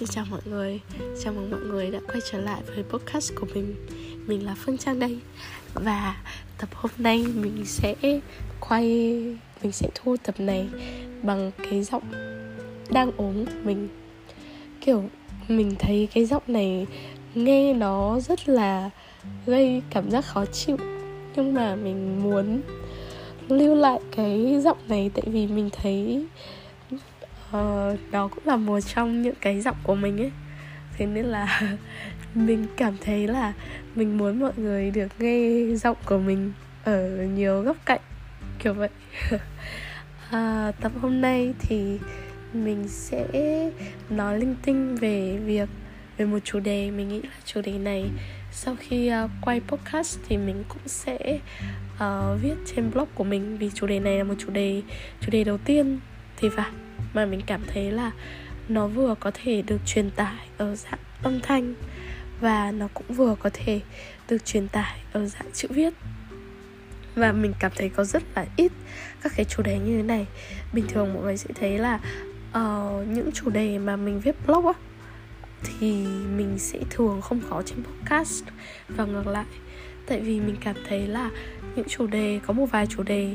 Xin chào mọi người, chào mừng mọi người đã quay trở lại với podcast của mình. Mình là Phương Trang đây. Và tập hôm nay mình sẽ quay, mình sẽ thu tập này bằng cái giọng đang ốm của mình. Kiểu mình thấy cái giọng này nghe nó rất là gây cảm giác khó chịu. Nhưng mà mình muốn lưu lại cái giọng này tại vì mình thấy uh, đó cũng là một trong những cái giọng của mình ấy. Thế nên là mình cảm thấy là mình muốn mọi người được nghe giọng của mình ở nhiều góc cạnh kiểu vậy. À, tập hôm nay thì mình sẽ nói linh tinh về việc về một chủ đề mình nghĩ là chủ đề này sau khi uh, quay podcast thì mình cũng sẽ uh, viết trên blog của mình vì chủ đề này là một chủ đề chủ đề đầu tiên. Thì phải mà mình cảm thấy là nó vừa có thể được truyền tải ở dạng âm thanh và nó cũng vừa có thể được truyền tải ở dạng chữ viết. Và mình cảm thấy có rất là ít các cái chủ đề như thế này. Bình thường mọi người sẽ thấy là uh, những chủ đề mà mình viết blog á thì mình sẽ thường không có trên podcast và ngược lại. Tại vì mình cảm thấy là những chủ đề có một vài chủ đề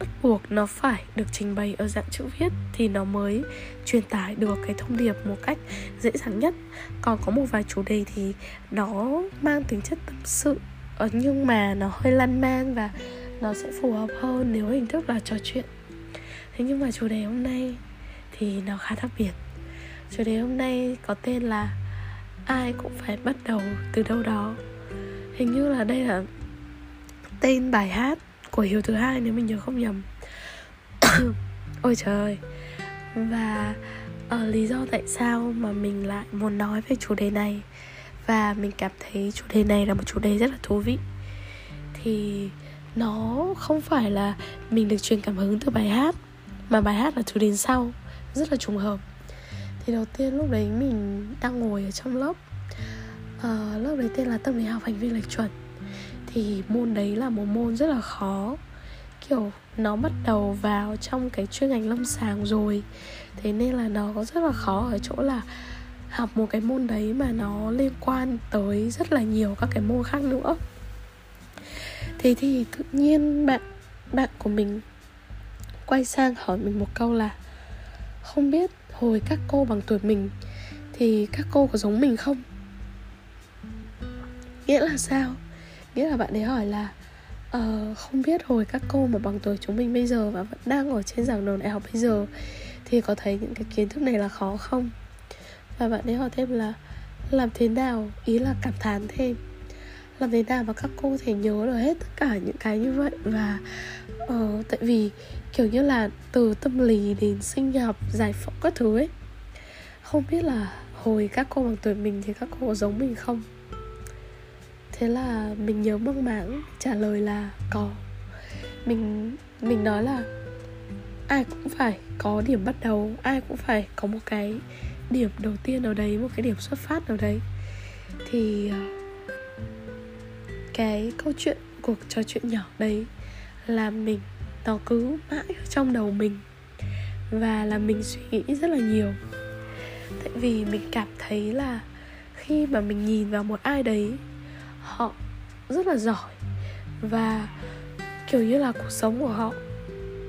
bắt buộc nó phải được trình bày ở dạng chữ viết thì nó mới truyền tải được cái thông điệp một cách dễ dàng nhất. Còn có một vài chủ đề thì nó mang tính chất tâm sự ờ, nhưng mà nó hơi lan man và nó sẽ phù hợp hơn nếu hình thức là trò chuyện. Thế nhưng mà chủ đề hôm nay thì nó khá đặc biệt. Chủ đề hôm nay có tên là ai cũng phải bắt đầu từ đâu đó hình như là đây là tên bài hát của Hiếu thứ hai nếu mình nhớ không nhầm. Ôi trời ơi. Và uh, lý do tại sao mà mình lại muốn nói về chủ đề này và mình cảm thấy chủ đề này là một chủ đề rất là thú vị thì nó không phải là mình được truyền cảm hứng từ bài hát mà bài hát là thứ đến sau rất là trùng hợp. Thì đầu tiên lúc đấy mình đang ngồi ở trong lớp. Uh, lớp đấy tên là tâm lý học hành vi lệch chuẩn thì môn đấy là một môn rất là khó. Kiểu, nó bắt đầu vào trong cái chuyên ngành lâm sàng rồi. Thế nên là nó có rất là khó ở chỗ là học một cái môn đấy mà nó liên quan tới rất là nhiều các cái môn khác nữa. Thế thì tự nhiên bạn bạn của mình quay sang hỏi mình một câu là, không biết hồi các cô bằng tuổi mình thì các cô có giống mình không? Nghĩa là sao? Biết là bạn ấy hỏi là uh, không biết hồi các cô mà bằng tuổi chúng mình bây giờ và vẫn đang ở trên giảng đường đại học bây giờ thì có thấy những cái kiến thức này là khó không? Và bạn ấy hỏi thêm là làm thế nào? Ý là cảm thán thêm. Làm thế nào mà các cô thể nhớ được hết tất cả những cái như vậy? Và uh, tại vì kiểu như là từ tâm lý đến sinh học giải phẫu các thứ ấy không biết là hồi các cô bằng tuổi mình thì các cô có giống mình không? Thế là mình nhớ mong máng, trả lời là có. Mình mình nói là ai cũng phải có điểm bắt đầu, ai cũng phải có một cái điểm đầu tiên nào đấy, một cái điểm xuất phát nào đấy. Thì ờ, cái câu chuyện cuộc trò chuyện nhỏ đấy là mình nó cứ mãi ở trong đầu mình và là mình suy nghĩ rất là nhiều. Tại vì mình cảm thấy là khi mà mình nhìn vào một ai đấy họ rất là giỏi và kiểu như là cuộc sống của họ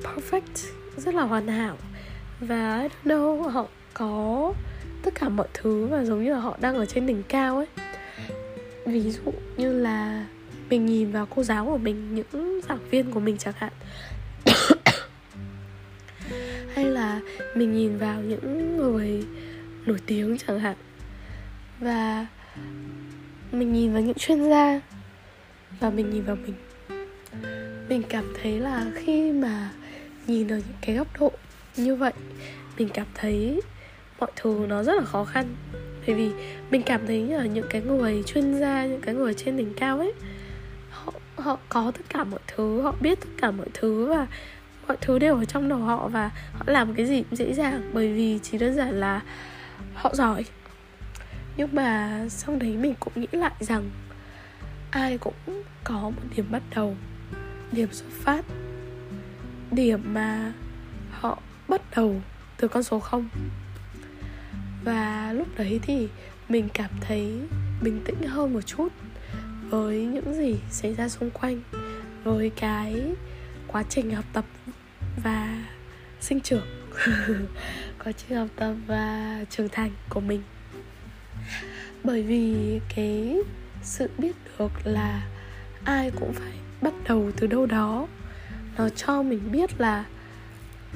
perfect, rất là hoàn hảo. Và I don't know, họ có tất cả mọi thứ và giống như là họ đang ở trên đỉnh cao ấy. Ví dụ như là mình nhìn vào cô giáo của mình, những giảng viên của mình chẳng hạn. Hay là mình nhìn vào những người nổi tiếng chẳng hạn. Và mình nhìn vào những chuyên gia và mình nhìn vào mình. Mình cảm thấy là khi mà nhìn ở những cái góc độ như vậy, mình cảm thấy mọi thứ nó rất là khó khăn. Bởi vì mình cảm thấy ở là những cái người chuyên gia, những cái người trên đỉnh cao ấy, họ họ có tất cả mọi thứ, họ biết tất cả mọi thứ và mọi thứ đều ở trong đầu họ và họ làm cái gì cũng dễ dàng. Bởi vì chỉ đơn giản là họ giỏi nhưng mà sau đấy mình cũng nghĩ lại rằng ai cũng có một điểm bắt đầu, điểm xuất phát, điểm mà họ bắt đầu từ con số không. Và lúc đấy thì mình cảm thấy bình tĩnh hơn một chút với những gì xảy ra xung quanh, với cái quá trình học tập và sinh trưởng, quá trình học tập và trưởng thành của mình bởi vì cái sự biết được là ai cũng phải bắt đầu từ đâu đó. Nó cho mình biết là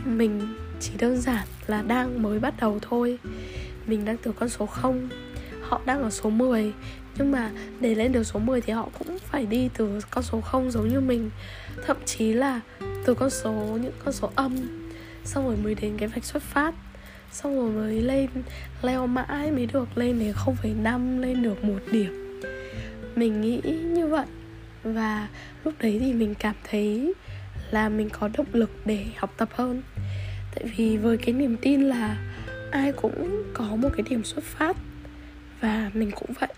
mình chỉ đơn giản là đang mới bắt đầu thôi. Mình đang từ con số 0 họ đang ở số 10 nhưng mà để lên được số 10 thì họ cũng phải đi từ con số 0 giống như mình. Thậm chí là từ con số, những con số âm. Xong rồi mới đến cái vạch xuất phát xong rồi mới lên leo mãi mới được lên đến 0,5 lên được một điểm. Mình nghĩ như vậy. Và lúc đấy thì mình cảm thấy là mình có động lực để học tập hơn. Tại vì với cái niềm tin là ai cũng có một cái điểm xuất phát và mình cũng vậy.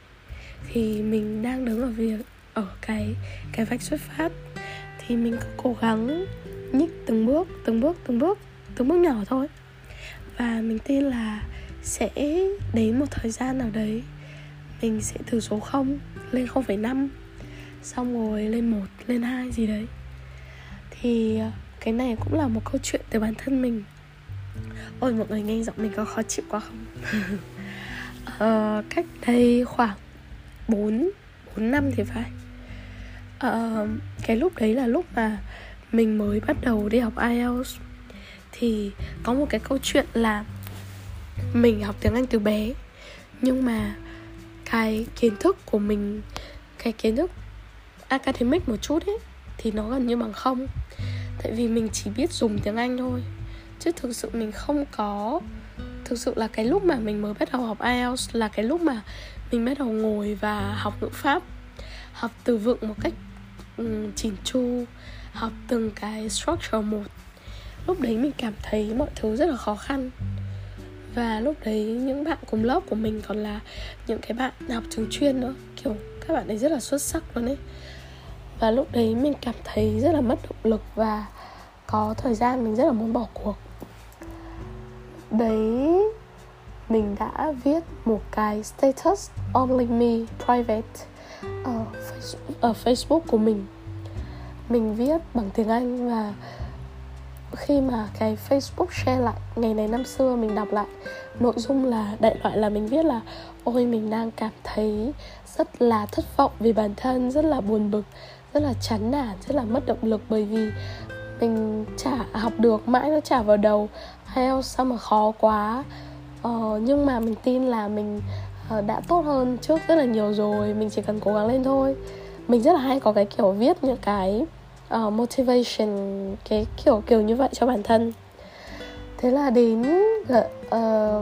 Thì mình đang đứng ở việc ở cái cái vạch xuất phát. Thì mình cứ cố gắng nhích từng bước từng bước từng bước từng bước nhỏ thôi và mình tin là sẽ đến một thời gian nào đấy mình sẽ từ số 0 lên 0,5 xong rồi lên một lên hai gì đấy. Thì ờ, cái này cũng là một câu chuyện từ bản thân mình. Ôi mọi người nghe giọng mình có khó chịu quá không? Ờ, cách đây khoảng 4 4 năm thì phải. Ờ, cái lúc đấy là lúc mà mình mới bắt đầu đi học IELTS thì có một cái câu chuyện là mình học tiếng Anh từ bé nhưng mà cái kiến thức của mình cái kiến thức academic một chút ấy thì nó gần như bằng không. Tại vì mình chỉ biết dùng tiếng Anh thôi chứ thực sự mình không có thực sự là cái lúc mà mình mới bắt đầu học IELTS là cái lúc mà mình bắt đầu ngồi và học ngữ pháp học từ vựng một cách um, chỉn chu học từng cái structure một lúc đấy mình cảm thấy mọi thứ rất là khó khăn. Và lúc đấy những bạn cùng lớp của mình còn là những cái bạn học trường chuyên nữa. Kiểu các bạn ấy rất là xuất sắc luôn ấy. Và lúc đấy mình cảm thấy rất là mất động lực và có thời gian mình rất là muốn bỏ cuộc. Đấy mình đã viết một cái status only me private ờ, ở, ở Facebook của mình. Mình viết bằng tiếng Anh và khi mà cái Facebook share lại ngày này năm xưa mình đọc lại nội dung là đại loại là mình viết là ôi mình đang cảm thấy rất là thất vọng vì bản thân rất là buồn bực rất là chán nản rất là mất động lực bởi vì mình chả học được mãi nó chả vào đầu IELTS sao mà khó quá. Ờ, nhưng mà mình tin là mình ờ, đã tốt hơn trước rất là nhiều rồi mình chỉ cần cố gắng lên thôi. Mình rất là hay có cái kiểu viết những cái uh, motivation cái kiểu kiểu như vậy cho bản thân. Thế là đến uh,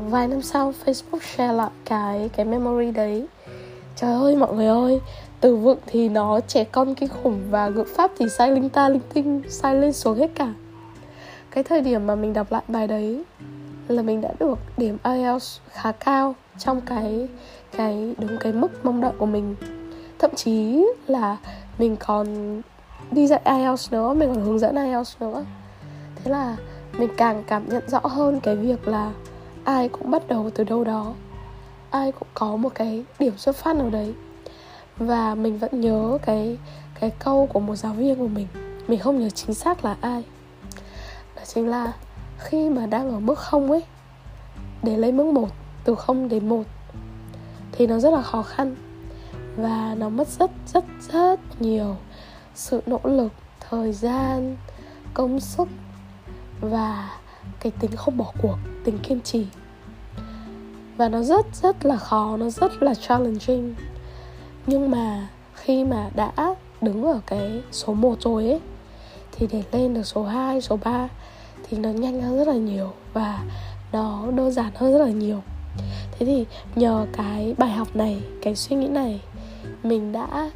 vài năm sau Facebook share lại cái cái memory đấy. Trời ơi mọi người ơi từ vựng thì nó trẻ con kinh khủng và ngữ pháp thì sai linh ta linh tinh sai lên xuống hết cả. Cái thời điểm mà mình đọc lại bài đấy là mình đã được điểm IELTS khá cao trong cái cái đúng cái mức mong đợi của mình. Thậm chí là mình còn đi dạy IELTS nữa mình còn hướng dẫn IELTS nữa. Thế là mình càng cảm nhận rõ hơn cái việc là ai cũng bắt đầu từ đâu đó, ai cũng có một cái điểm xuất phát nào đấy. Và mình vẫn nhớ cái cái câu của một giáo viên của mình mình không nhớ chính xác là ai. Đó chính là khi mà đang ở mức không ấy, để lấy mức một, từ không đến một, thì nó rất là khó khăn. Và nó mất rất rất rất nhiều sự nỗ lực thời gian công sức và cái tính không bỏ cuộc tính kiên trì. Và nó rất rất là khó nó rất là challenging. Nhưng mà khi mà đã đứng ở cái số 1 rồi ấy thì để lên được số 2, số 3 thì nó nhanh hơn rất là nhiều và nó đơn giản hơn rất là nhiều. Thế thì nhờ cái bài học này cái suy nghĩ này mình đã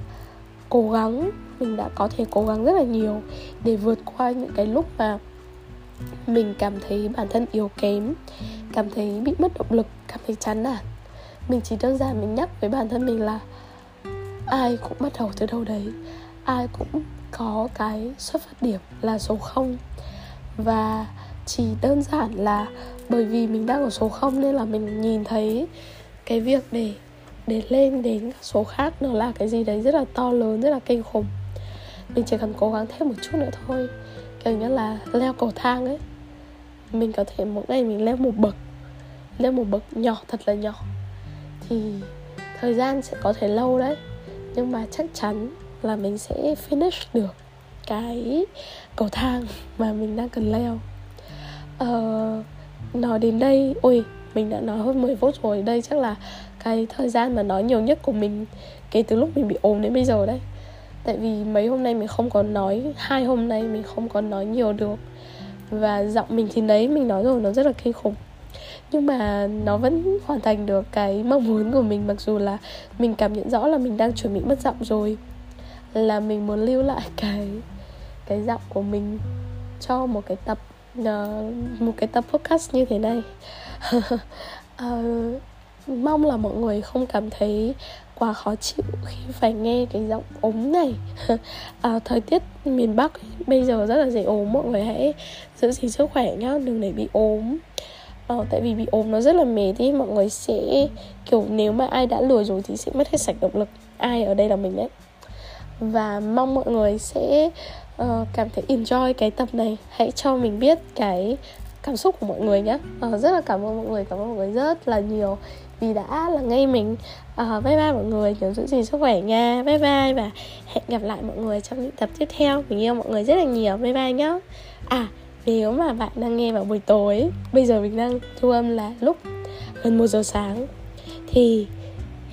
cố gắng mình đã có thể cố gắng rất là nhiều để vượt qua những cái lúc mà mình cảm thấy bản thân yếu kém, cảm thấy bị mất động lực, cảm thấy chán nản. Mình chỉ đơn giản mình nhắc với bản thân mình là ai cũng bắt đầu từ đâu đấy, ai cũng có cái xuất phát điểm là số 0 và chỉ đơn giản là bởi vì mình đang ở số 0 nên là mình nhìn thấy cái việc để để lên đến các số khác nó là cái gì đấy rất là to lớn, rất là kinh khủng mình chỉ cần cố gắng thêm một chút nữa thôi. Kiểu như là leo cầu thang ấy. Mình có thể mỗi ngày mình leo một bậc. Leo một bậc nhỏ thật là nhỏ. Thì thời gian sẽ có thể lâu đấy. Nhưng mà chắc chắn là mình sẽ finish được cái cầu thang mà mình đang cần leo. Ờ, nói đến đây ôi mình đã nói hơn 10 phút rồi. Đây chắc là cái thời gian mà nói nhiều nhất của mình kể từ lúc mình bị ốm đến bây giờ đấy tại vì mấy hôm nay mình không có nói hai hôm nay mình không có nói nhiều được. Và giọng mình thì đấy mình nói rồi nó rất là kinh khủng. Nhưng mà nó vẫn hoàn thành được cái mong muốn của mình mặc dù là mình cảm nhận rõ là mình đang chuẩn bị mất giọng rồi. Là mình muốn lưu lại cái cái giọng của mình cho một cái tập uh, một cái tập podcast như thế này. Uh, mong là mọi người không cảm thấy quá khó chịu khi phải nghe cái giọng ốm này. À, thời tiết miền bắc bây giờ rất là dễ ốm mọi người hãy giữ gìn sức khỏe nhá đừng để bị ốm. À, tại vì bị ốm nó rất là mệt ý mọi người sẽ kiểu nếu mà ai đã lừa rồi thì sẽ mất hết sạch động lực ai ở đây là mình đấy. Và mong mọi người sẽ uh, cảm thấy enjoy cái tập này. Hãy cho mình biết cái cảm xúc của mọi người nhé uh, ờ, rất là cảm ơn mọi người cảm ơn mọi người rất là nhiều vì đã là ngay mình uh, bye bye mọi người nhớ giữ gìn sức khỏe nha. Bye bye và hẹn gặp lại mọi người trong những tập tiếp theo. Mình yêu mọi người rất là nhiều. Bye bye nhá. À nếu mà bạn đang nghe vào buổi tối bây giờ mình đang thu âm là lúc gần một giờ sáng. Thì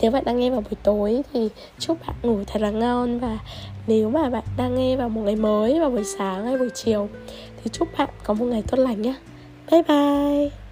nếu bạn đang nghe vào buổi tối thì chúc bạn ngủ thật là ngon. Và nếu mà bạn đang nghe vào một ngày mới vào buổi sáng hay buổi chiều thì chúc bạn có một ngày tốt lành nhé bye bye.